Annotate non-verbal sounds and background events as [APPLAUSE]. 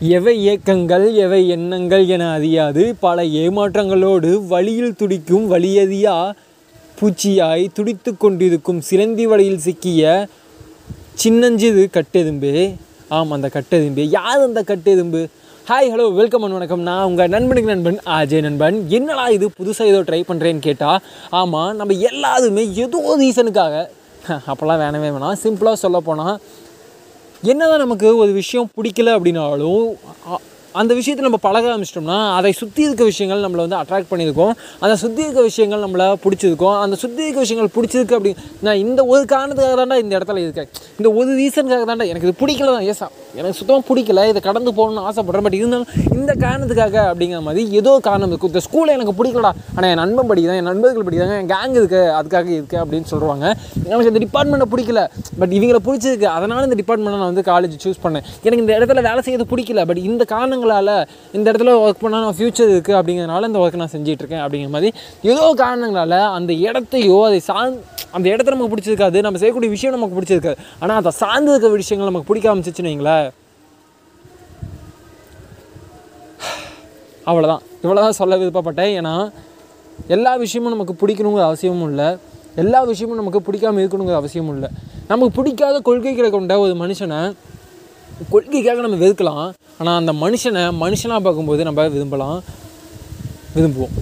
எவை இயக்கங்கள் எவை எண்ணங்கள் என அறியாது. பல ஏமாற்றங்களோடு வழியில் துடிக்கும் வழியதியா பூச்சியாய் துடித்து கொண்டிருக்கும் சிலந்தி வலையில் சிக்கிய சின்னஞ்சிறு கட்டெதும்பே. ஆம் அந்த கட்டெதும்பே. யார் அந்த கட்டெதும்பு? ஹாய் ஹலோ வெல்கம் அண்ட் வணக்கம். நான் உங்கள் நண்பனுக்கு நண்பன் அஜய் நண்பன். என்னடா இது புதுசாக ஏதோ ட்ரை பண்ணுறேன்னு கேட்டால் ஆமாம் நம்ம எல்லாருமே ஏதோ ரீசனுக்காக அப்போல்லாம் வேணவே வேணாம். சிம்பிளாக சொல்ல போனால் என்னதான் நமக்கு ஒரு விஷயம் பிடிக்கல அப்படின்னாலும் அந்த விஷயத்தை நம்ம பழக ஆரம்பிச்சிட்டோம்னா அதை சுற்றி இருக்க விஷயங்கள் நம்மளை வந்து அட்ராக்ட் பண்ணியிருக்கோம். அந்த சுற்றி இருக்க விஷயங்கள் நம்மளை பிடிச்சிருக்கோம். அந்த சுற்றி இருக்க விஷயங்கள் பிடிச்சிருக்கு அப்படி நான் இந்த ஒரு காரணத்துக்காக தான்டா இந்த இடத்துல இருக்கேன். இந்த ஒரு ரீசனுக்காக தான்டா எனக்கு இது பிடிக்கல தான் ஏசா எனக்கு சுத்தமாக பிடிக்கல. இதை கடந்து போகணும்னு ஆசைப்படுறேன் பட் இருந்தாலும் இந்த காரணத்துக்காக அப்படிங்கிற மாதிரி ஏதோ காரணம் இருக்குது இந்த ஸ்கூலில் எனக்கு பிடிக்கலடா. ஆனால் என் நண்பன் படிக்கிறான் என் நண்பர்கள் படிக்கிறாங்க என் கேங் இருக்கு அதுக்காக இருக்கு அப்படின்னு சொல்லுவாங்க. எனக்கு இந்த டிபார்ட்மெண்ட்டை பிடிக்கல. பட் இவங்களை பிடிச்சிருக்கு. அதனால் இந்த டிபார்ட்மெண்ட்டை நான் வந்து காலேஜ் சூஸ் பண்ணேன். எனக்கு இந்த இடத்துல வேலை செய்யறது பிடிக்கல. பட் இந்த காரணங்களால் இந்த இடத்துல ஒர்க் பண்ணால் நான் ஃப்யூச்சர் இருக்குது அப்படிங்கிறனால இந்த ஒர்க் நான் செஞ்சிட்ருக்கேன் அப்படிங்கிற மாதிரி ஏதோ காரணங்களால் அந்த இடத்தையோ அதை சார்ந்து அந்த இடத்த நமக்கு பிடிச்சிருக்காது நம்ம செய்யக்கூடிய விஷயம் நமக்கு பிடிச்சிருக்காது. ஆனால் அதை சார்ந்து இருக்க விஷயங்கள் நமக்கு பிடிக்க ஆரம்பிச்சிச்சுன்னு வைங்களேன். [SIGHS] அவ்வளோதான் இவ்வளோ தான் சொல்ல விருப்பப்பட்டேன். ஏன்னா எல்லா விஷயமும் நமக்கு பிடிக்கணுங்கிற அவசியமும் இல்லை. எல்லா விஷயமும் நமக்கு பிடிக்காம இருக்கணுங்கிற அவசியமும் இல்லை. நமக்கு பிடிக்காத கொள்கைகளை கொண்ட ஒரு மனுஷனை கொள்கைக்காக நம்ம வெறுக்கலாம். ஆனால் அந்த மனுஷனை மனுஷனாக பார்க்கும்போது நம்ம விரும்பலாம் விரும்புவோம்.